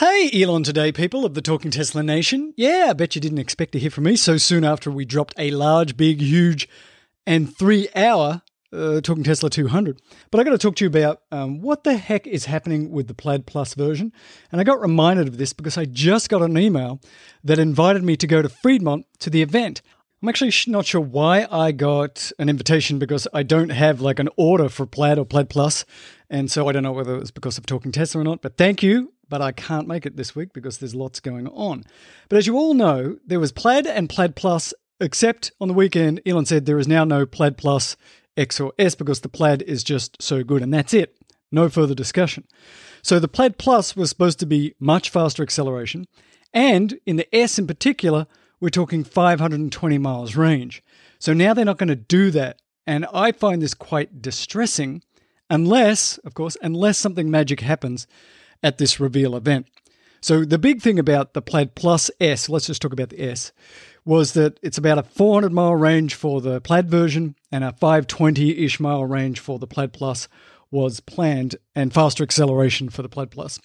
Hey, Elon Daily people of the Talking Tesla Nation. Yeah, I bet you didn't expect to hear from me so soon after we dropped a large, big, huge, and three hour uh, Talking Tesla 200. But I got to talk to you about um, what the heck is happening with the Plaid Plus version. And I got reminded of this because I just got an email that invited me to go to Fremont to the event. I'm actually not sure why I got an invitation because I don't have like an order for Plaid or Plaid Plus. And so I don't know whether it was because of Talking Tesla or not. But thank you. But I can't make it this week because there's lots going on. But as you all know, there was Plaid and Plaid Plus, except on the weekend, Elon said there is now no Plaid Plus X or S because the Plaid is just so good. And that's it. No further discussion. So the Plaid Plus was supposed to be much faster acceleration. And in the S in particular, we're talking 520 miles range. So now they're not going to do that. And I find this quite distressing, unless, of course, unless something magic happens at this reveal event. So the big thing about the Plaid Plus S, let's just talk about the S, was that it's about a 400 mile range for the Plaid version and a 520 ish mile range for the Plaid Plus was planned, and faster acceleration for the Plaid Plus.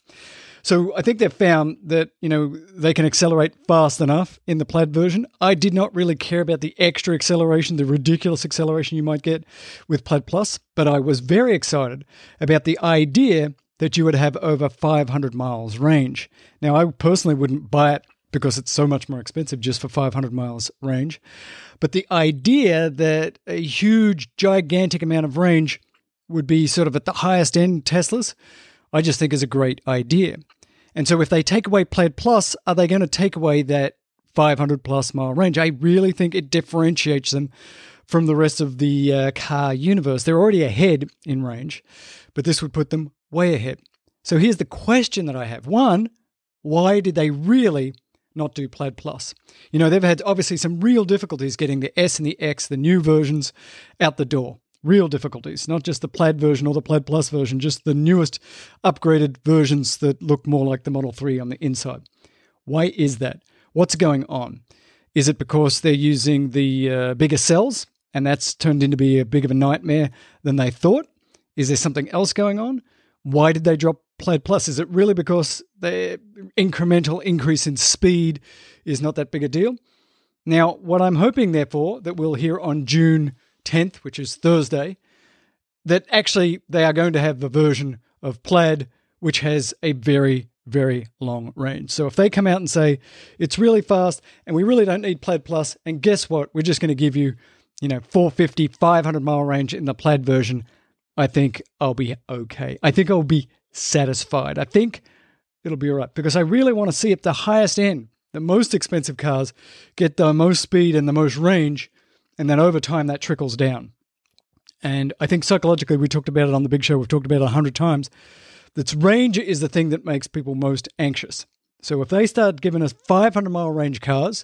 So I think they've found that, you know, they can accelerate fast enough in the plaid version. I did not really care about the extra acceleration, the ridiculous acceleration you might get with Plaid Plus, but I was very excited about the idea that you would have over 500 miles range. Now, I personally wouldn't buy it because it's so much more expensive just for 500 miles range. But the idea that a huge, gigantic amount of range would be sort of at the highest end Teslas, I just think is a great idea. And so if they take away Plaid Plus, are they going to take away that 500 plus mile range? I really think it differentiates them from the rest of the uh, car universe. They're already ahead in range, but this would put them way ahead. So here's the question that I have. One, why did they really not do Plaid Plus? You know, they've had obviously some real difficulties getting the S and the X, the new versions, out the door real difficulties, not just the plaid version or the plaid plus version, just the newest upgraded versions that look more like the Model 3 on the inside. Why is that? What's going on? Is it because they're using the uh, bigger cells and that's turned into be a big of a nightmare than they thought? Is there something else going on? Why did they drop Plaid Plus? Is it really because the incremental increase in speed is not that big a deal? Now, what I'm hoping, therefore, that we'll hear on June 10th, which is Thursday, that actually they are going to have a version of Plaid which has a very, very long range. So if they come out and say it's really fast and we really don't need Plaid Plus, and guess what? We're just going to give you, you know, 450, 500 mile range in the Plaid version, I think I'll be okay. I think I'll be satisfied. I think it'll be all right because I really want to see at the highest end, the most expensive cars get the most speed and the most range and then over time that trickles down. And I think psychologically, we talked about it on the big show, we've talked about it a hundred times. That range is the thing that makes people most anxious. So if they start giving us 500 mile range cars,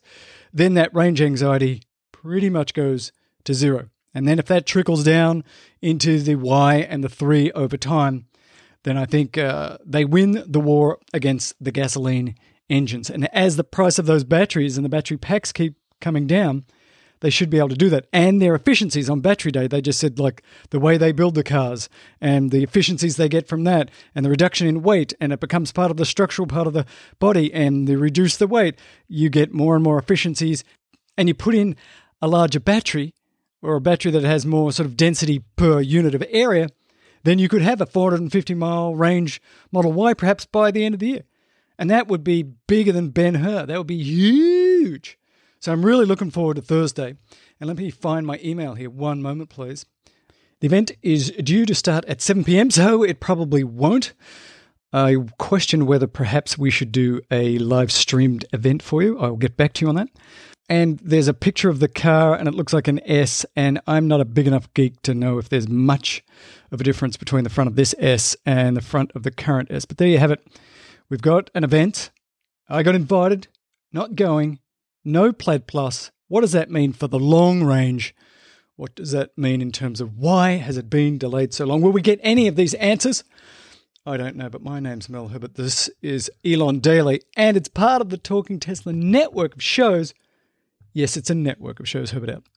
then that range anxiety pretty much goes to zero. And then if that trickles down into the Y and the 3 over time, then I think uh, they win the war against the gasoline engines. And as the price of those batteries and the battery packs keep coming down, they should be able to do that. And their efficiencies on battery day, they just said like the way they build the cars and the efficiencies they get from that and the reduction in weight and it becomes part of the structural part of the body and they reduce the weight, you get more and more efficiencies and you put in a larger battery or a battery that has more sort of density per unit of area, then you could have a 450 mile range Model Y perhaps by the end of the year. And that would be bigger than Ben Hur. That would be huge. So I'm really looking forward to Thursday. And let me find my email here. One moment, please. The event is due to start at 7 p.m., so it probably won't. I question whether perhaps we should do a live streamed event for you. I'll get back to you on that. And there's a picture of the car, and it looks like an S. And I'm not a big enough geek to know if there's much of a difference between the front of this S and the front of the current S. But there you have it. We've got an event. I got invited, not going, no Plaid Plus. What does that mean for the long range? What does that mean in terms of why has it been delayed so long? Will we get any of these answers? I don't know, but my name's Mel Herbert. This is Elon Daily, and it's part of the Talking Tesla network of shows. Yes, it's a network of shows. Herbert out.